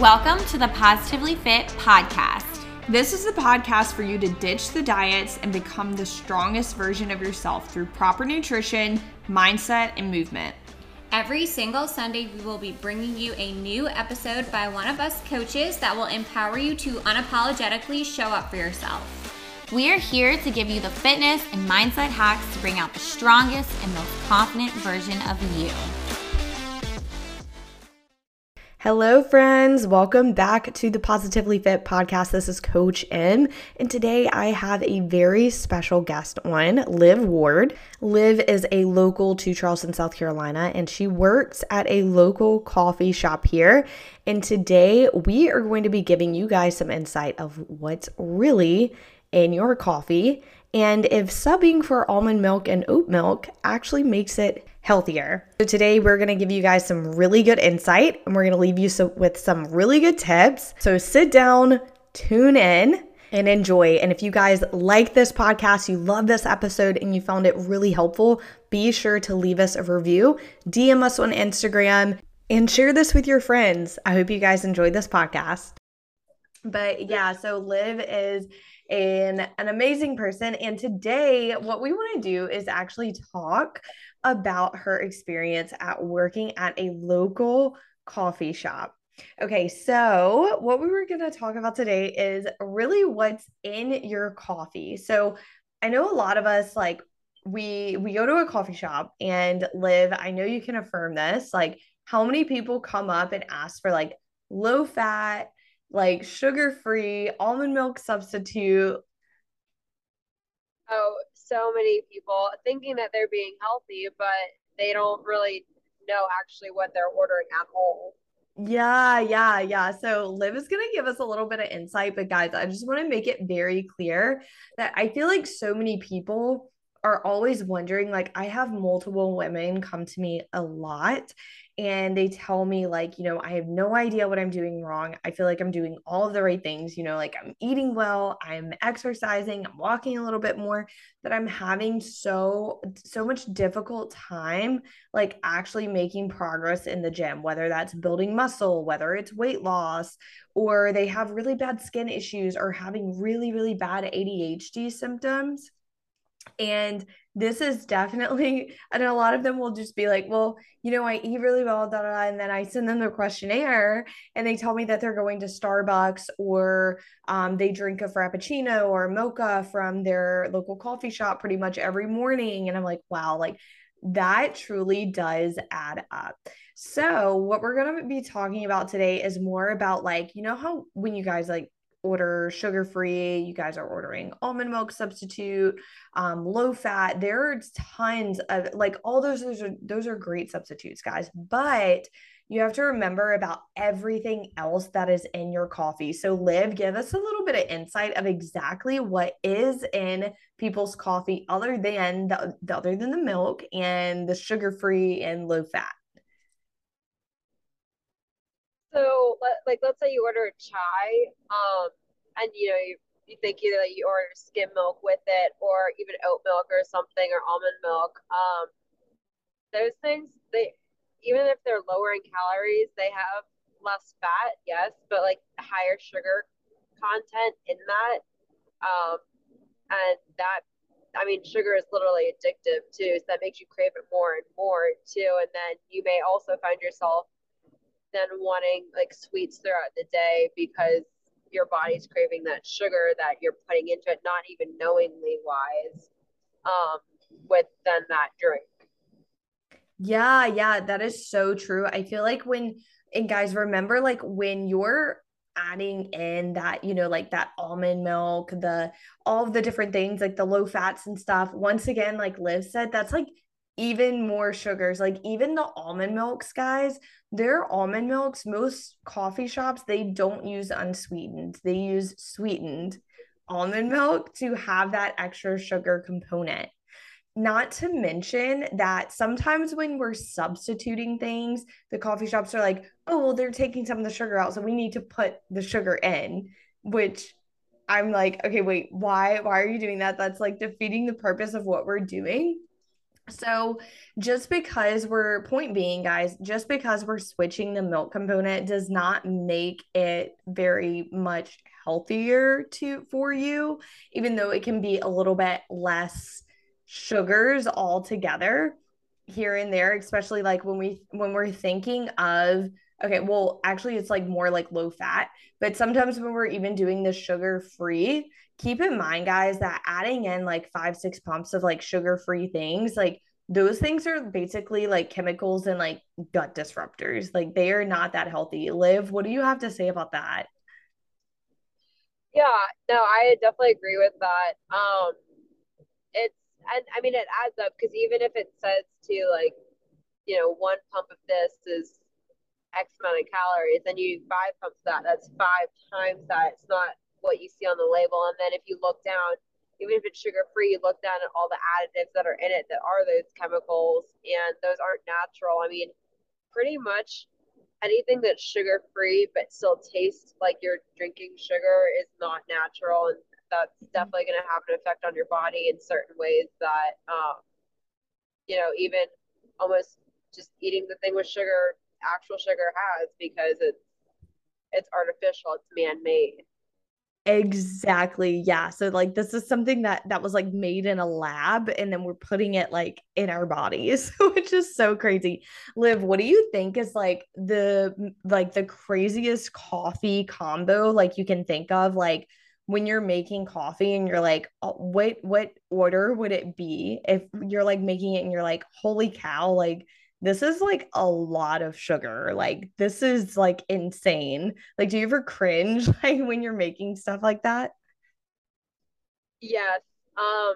Welcome to the Positively Fit podcast. This is the podcast for you to ditch the diets and become the strongest version of yourself through proper nutrition, mindset, and movement. Every single Sunday, we will be bringing you a new episode by one of us coaches that will empower you to unapologetically show up for yourself. We are here to give you the fitness and mindset hacks to bring out the strongest and most confident version of you. Hello, friends. Welcome back to the Positively Fit podcast. This is Coach M, and today I have a very special guest on, Liv Ward. Liv is a local to Charleston, South Carolina, and she works at a local coffee shop here. And today we are going to be giving you guys some insight of what's really in your coffee and if subbing for almond milk and oat milk actually makes it healthier. So today we're going to give you guys some really good insight and we're going to leave you so, with some really good tips. So sit down, tune in, and enjoy. And if you guys like this podcast, you love this episode, and you found it really helpful, be sure to leave us a review, DM us on Instagram, and share this with your friends. I hope you guys enjoyed this podcast. But yeah, so Liv is an, an amazing person. And today, what we want to do is actually talk about her experience at working at a local coffee shop. Okay, so what we were going to talk about today is really what's in your coffee. So I know a lot of us like we we go to a coffee shop and Liv, I know you can affirm this, like how many people come up and ask for like low fat, like sugar free, almond milk substitute. Oh, so many people thinking that they're being healthy, but they don't really know actually what they're ordering at all. Yeah, yeah, yeah. So Liv is going to give us a little bit of insight, but guys, I just want to make it very clear that I feel like so many people are always wondering like I have multiple women come to me a lot and they tell me like you know i have no idea what i'm doing wrong. I feel like i'm doing all of the right things you know like i'm eating well i'm exercising i'm walking a little bit more but i'm having so so much difficult time like actually making progress in the gym whether that's building muscle whether it's weight loss or they have really bad skin issues or having really really bad adhd symptoms and this is definitely, and a lot of them will just be like, well, you know, I eat really well, da, da, da, and then I send them the questionnaire and they tell me that they're going to Starbucks or um, they drink a Frappuccino or a mocha from their local coffee shop pretty much every morning. And I'm like, wow, like that truly does add up. So, what we're going to be talking about today is more about like, you know, how when you guys like order sugar free. You guys are ordering almond milk substitute, um, low fat. There are tons of like all those. Those are those are great substitutes, guys. But you have to remember about everything else that is in your coffee. So, Liv, give us a little bit of insight of exactly what is in people's coffee, other than the, the other than the milk and the sugar free and low fat. So, like, let's say you order a chai, um, and you know you, you think either that you order skim milk with it, or even oat milk or something, or almond milk. Um, those things, they even if they're lower in calories, they have less fat, yes, but like higher sugar content in that. Um, and that, I mean, sugar is literally addictive too, so that makes you crave it more and more too. And then you may also find yourself than wanting like sweets throughout the day because your body's craving that sugar that you're putting into it, not even knowingly wise, um, with then that drink. Yeah, yeah, that is so true. I feel like when, and guys, remember like when you're adding in that, you know, like that almond milk, the all of the different things, like the low fats and stuff, once again, like Liv said, that's like even more sugars. Like even the almond milks, guys, their almond milks, most coffee shops, they don't use unsweetened. They use sweetened almond milk to have that extra sugar component. Not to mention that sometimes when we're substituting things, the coffee shops are like, oh, well, they're taking some of the sugar out. So we need to put the sugar in, which I'm like, okay, wait, why? Why are you doing that? That's like defeating the purpose of what we're doing. So, just because we're, point being, guys, just because we're switching the milk component does not make it very much healthier to for you, even though it can be a little bit less sugars altogether here and there, especially like when we when we're thinking of okay, well, actually it's like more like low fat, but sometimes when we're even doing the sugar free, keep in mind guys that adding in like 5 6 pumps of like sugar free things, like those things are basically like chemicals and like gut disruptors. Like they are not that healthy. Liv, what do you have to say about that? Yeah, no, I definitely agree with that. Um, it's and I mean it adds up because even if it says to like, you know, one pump of this is X amount of calories, then you five pumps that, that's five times that. It's not what you see on the label. And then if you look down, even if it's sugar free, you look down at all the additives that are in it that are those chemicals, and those aren't natural. I mean, pretty much anything that's sugar free but still tastes like you're drinking sugar is not natural and that's definitely going to have an effect on your body in certain ways that um, you know even almost just eating the thing with sugar actual sugar has because it's it's artificial it's man-made Exactly. Yeah. So like this is something that that was like made in a lab and then we're putting it like in our bodies, which is so crazy. Liv, what do you think is like the like the craziest coffee combo like you can think of like when you're making coffee and you're like, oh, what what order would it be if you're like making it and you're like, holy cow, like this is like a lot of sugar. Like this is like insane. Like, do you ever cringe like when you're making stuff like that? Yes. Um,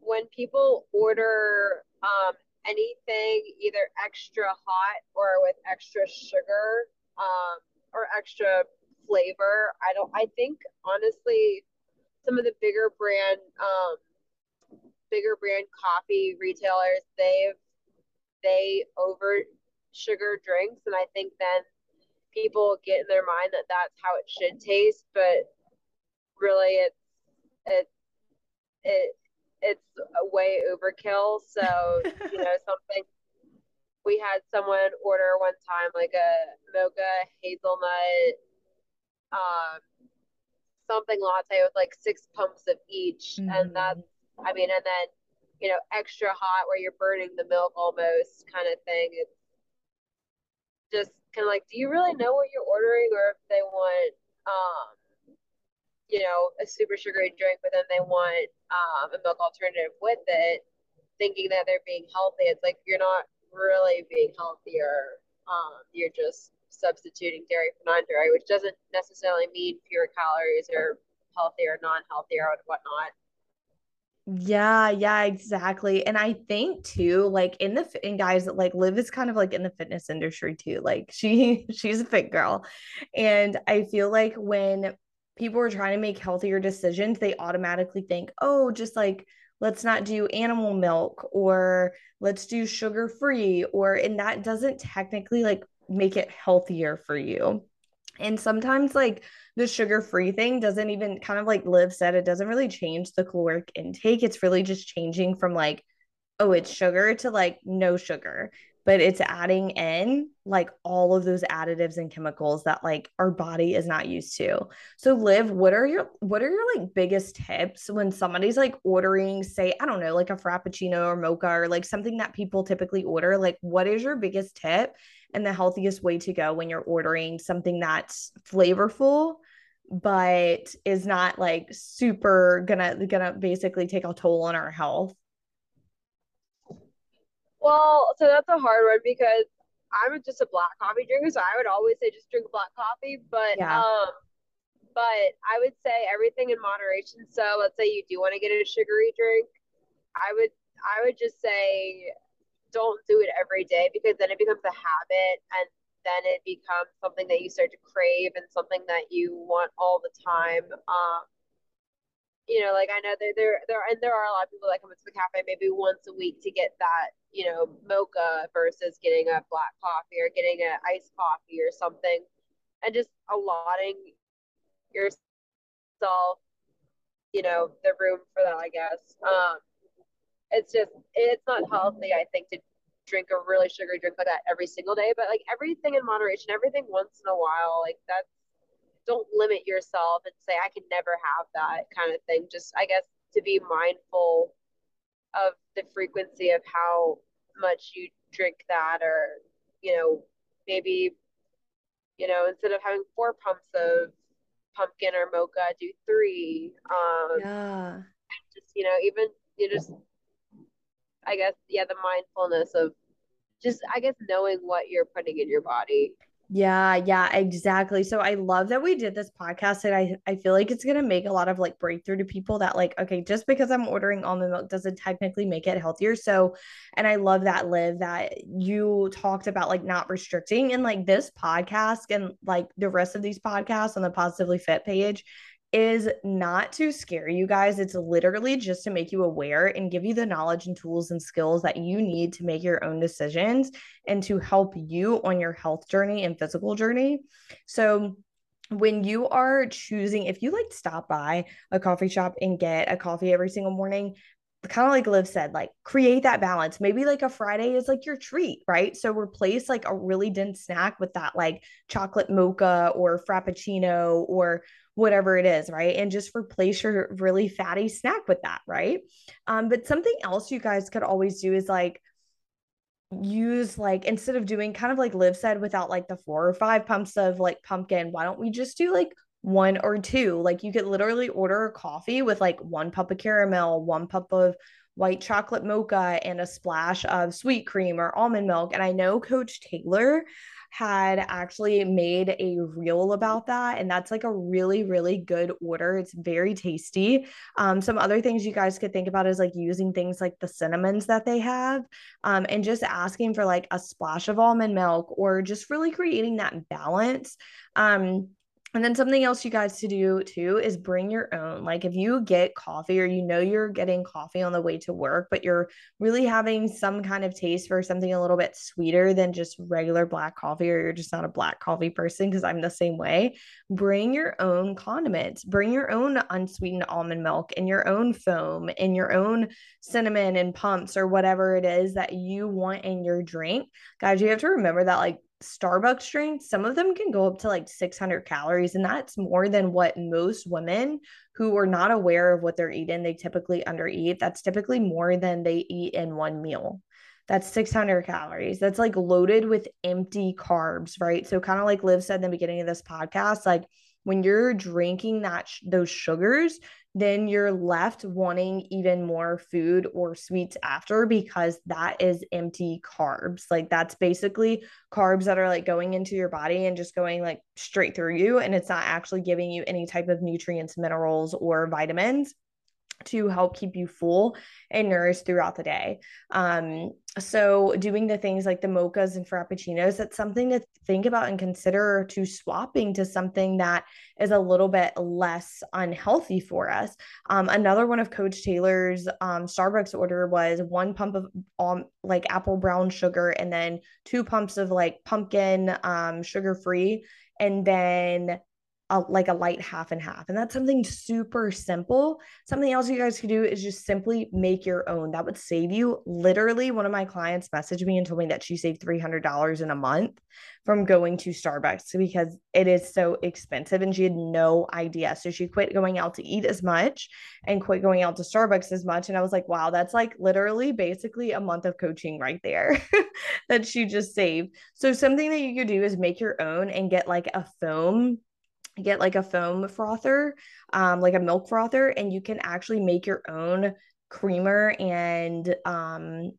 when people order um anything either extra hot or with extra sugar, um, or extra flavor. I don't I think honestly some of the bigger brand um bigger brand coffee retailers they've they over sugar drinks and I think then people get in their mind that that's how it should taste but really it's it it it's a way overkill so you know something we had someone order one time like a mocha hazelnut um, something latte with like six pumps of each, mm-hmm. and that's I mean, and then you know extra hot where you're burning the milk almost kind of thing. It's just kind of like, do you really know what you're ordering, or if they want um, you know, a super sugary drink, but then they want um, a milk alternative with it, thinking that they're being healthy. It's like you're not really being healthier. Um, you're just substituting dairy for non-dairy, which doesn't necessarily mean fewer calories or healthy or non-healthy or whatnot. Yeah, yeah, exactly. And I think too, like in the and guys, like Liv is kind of like in the fitness industry too. Like she she's a fit girl. And I feel like when people are trying to make healthier decisions, they automatically think, oh, just like let's not do animal milk or let's do sugar free or and that doesn't technically like make it healthier for you. And sometimes, like the sugar free thing doesn't even kind of like Liv said, it doesn't really change the caloric intake. It's really just changing from like, oh, it's sugar to like no sugar but it's adding in like all of those additives and chemicals that like our body is not used to. So Liv, what are your what are your like biggest tips when somebody's like ordering say I don't know like a frappuccino or mocha or like something that people typically order like what is your biggest tip and the healthiest way to go when you're ordering something that's flavorful but is not like super gonna gonna basically take a toll on our health well, so that's a hard one because I'm just a black coffee drinker, so I would always say just drink black coffee. But yeah. um, but I would say everything in moderation. So let's say you do want to get a sugary drink, I would I would just say don't do it every day because then it becomes a habit and then it becomes something that you start to crave and something that you want all the time. Um, you know, like I know there there there and there are a lot of people that come into the cafe maybe once a week to get that, you know, mocha versus getting a black coffee or getting an iced coffee or something, and just allotting yourself, you know, the room for that. I guess um, it's just it's not healthy. I think to drink a really sugary drink like that every single day, but like everything in moderation, everything once in a while, like that's don't limit yourself and say I can never have that kind of thing. Just I guess to be mindful of the frequency of how much you drink that or you know maybe you know instead of having four pumps of pumpkin or mocha do three um yeah. just you know even you just i guess yeah the mindfulness of just i guess knowing what you're putting in your body yeah, yeah, exactly. So I love that we did this podcast and I I feel like it's going to make a lot of like breakthrough to people that like okay, just because I'm ordering almond milk doesn't technically make it healthier. So and I love that Liv that you talked about like not restricting and like this podcast and like the rest of these podcasts on the Positively Fit page is not to scare you guys. It's literally just to make you aware and give you the knowledge and tools and skills that you need to make your own decisions and to help you on your health journey and physical journey. So, when you are choosing, if you like stop by a coffee shop and get a coffee every single morning, kind of like Liv said, like create that balance. Maybe like a Friday is like your treat, right? So replace like a really dense snack with that like chocolate mocha or frappuccino or whatever it is, right? And just replace your really fatty snack with that, right? Um, but something else you guys could always do is like use like instead of doing kind of like Liv said without like the four or five pumps of like pumpkin, why don't we just do like one or two? Like you could literally order a coffee with like one pump of caramel, one pump of white chocolate mocha and a splash of sweet cream or almond milk. And I know Coach Taylor had actually made a reel about that. And that's like a really, really good order. It's very tasty. Um, some other things you guys could think about is like using things like the cinnamons that they have um, and just asking for like a splash of almond milk or just really creating that balance. Um, and then something else you guys to do too is bring your own. Like if you get coffee or you know you're getting coffee on the way to work, but you're really having some kind of taste for something a little bit sweeter than just regular black coffee, or you're just not a black coffee person, because I'm the same way, bring your own condiments, bring your own unsweetened almond milk and your own foam and your own cinnamon and pumps or whatever it is that you want in your drink. Guys, you have to remember that like Starbucks drinks, some of them can go up to like 600 calories, and that's more than what most women who are not aware of what they're eating, they typically undereat. That's typically more than they eat in one meal. That's 600 calories. That's like loaded with empty carbs, right? So, kind of like Liv said in the beginning of this podcast, like when you're drinking that sh- those sugars, then you're left wanting even more food or sweets after because that is empty carbs. Like that's basically carbs that are like going into your body and just going like straight through you and it's not actually giving you any type of nutrients, minerals or vitamins to help keep you full and nourished throughout the day. Um, so doing the things like the mochas and frappuccinos, that's something to think about and consider to swapping to something that is a little bit less unhealthy for us. Um, another one of Coach Taylor's um, Starbucks order was one pump of um, like apple brown sugar and then two pumps of like pumpkin um, sugar free and then a, like a light half and half. And that's something super simple. Something else you guys could do is just simply make your own. That would save you. Literally, one of my clients messaged me and told me that she saved $300 in a month from going to Starbucks because it is so expensive and she had no idea. So she quit going out to eat as much and quit going out to Starbucks as much. And I was like, wow, that's like literally basically a month of coaching right there that she just saved. So something that you could do is make your own and get like a foam get like a foam frother, um, like a milk frother, and you can actually make your own creamer and um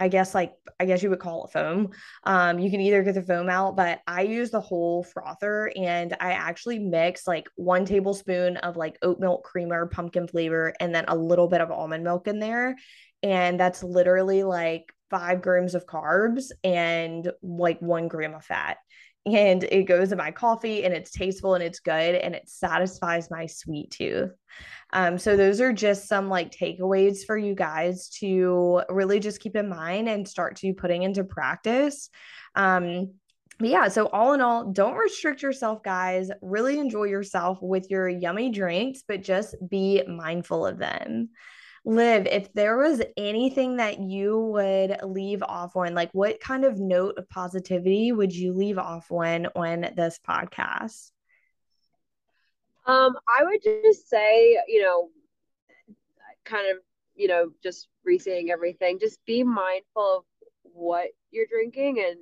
I guess like I guess you would call it foam. Um, you can either get the foam out, but I use the whole frother and I actually mix like one tablespoon of like oat milk creamer, pumpkin flavor, and then a little bit of almond milk in there. And that's literally like five grams of carbs and like one gram of fat and it goes in my coffee and it's tasteful and it's good and it satisfies my sweet tooth. Um, so those are just some like takeaways for you guys to really just keep in mind and start to putting into practice. Um, but yeah, so all in all, don't restrict yourself, guys. Really enjoy yourself with your yummy drinks, but just be mindful of them. Liv, if there was anything that you would leave off on, like what kind of note of positivity would you leave off on on this podcast? Um, I would just say, you know, kind of, you know, just restating everything, just be mindful of what you're drinking and,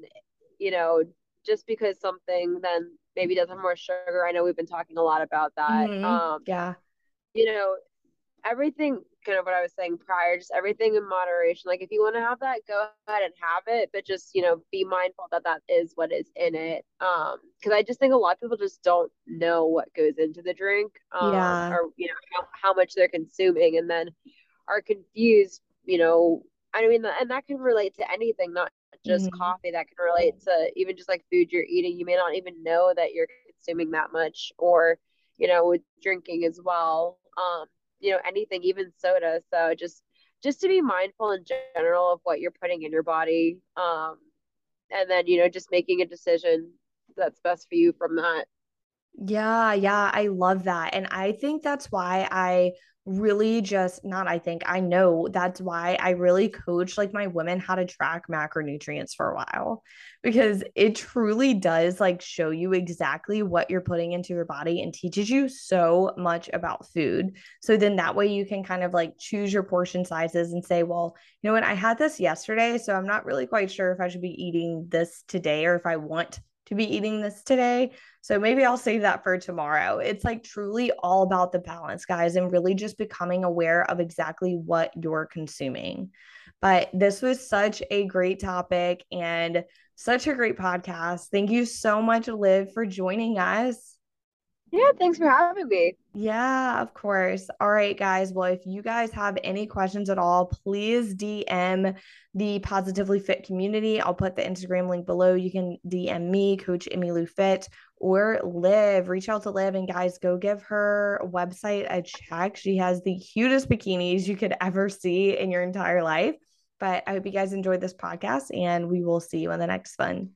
you know, just because something then maybe does have more sugar. I know we've been talking a lot about that. Mhm. Um, Yeah. you know, everything kind of what I was saying prior, just everything in moderation. Like if you want to have that, go ahead and have it, but just, you know, be mindful that that is what is in it. Um, because I just think a lot of people just don't know what goes into the drink, um, Yeah. or you know, how, how much they're consuming and then are confused, you know. I mean, and that can relate to anything, not just Mhm. coffee. That can relate to even just like food you're eating. You may not even know that you're consuming that much, or you know, with drinking as well. Um, you know anything even soda so just just to be mindful in general of what you're putting in your body um and then you know just making a decision that's best for you from that Yeah, yeah, I love that. And I think that's why I really just, not I think, I know that's why I really coach like my women how to track macronutrients for a while because it truly does like show you exactly what you're putting into your body and teaches you so much about food. So then that way you can kind of like choose your portion sizes and say, well, you know what, I had this yesterday, so I'm not really quite sure if I should be eating this today or if I want to be eating this today. So maybe I'll save that for tomorrow. It's like truly all about the balance, guys, and really just becoming aware of exactly what you're consuming. But this was such a great topic and such a great podcast. Thank you so much, Liv, for joining us. yeah thanks for having me Yeah, of course. All right, guys. Well, if you guys have any questions at all, please DM the Positively Fit community. I'll put the Instagram link below. You can DM me, Coach Emmylou Fit, or Liv. Reach out to Liv, and guys, go give her website a check. She has the cutest bikinis you could ever see in your entire life. But I hope you guys enjoyed this podcast, and we will see you on the next one.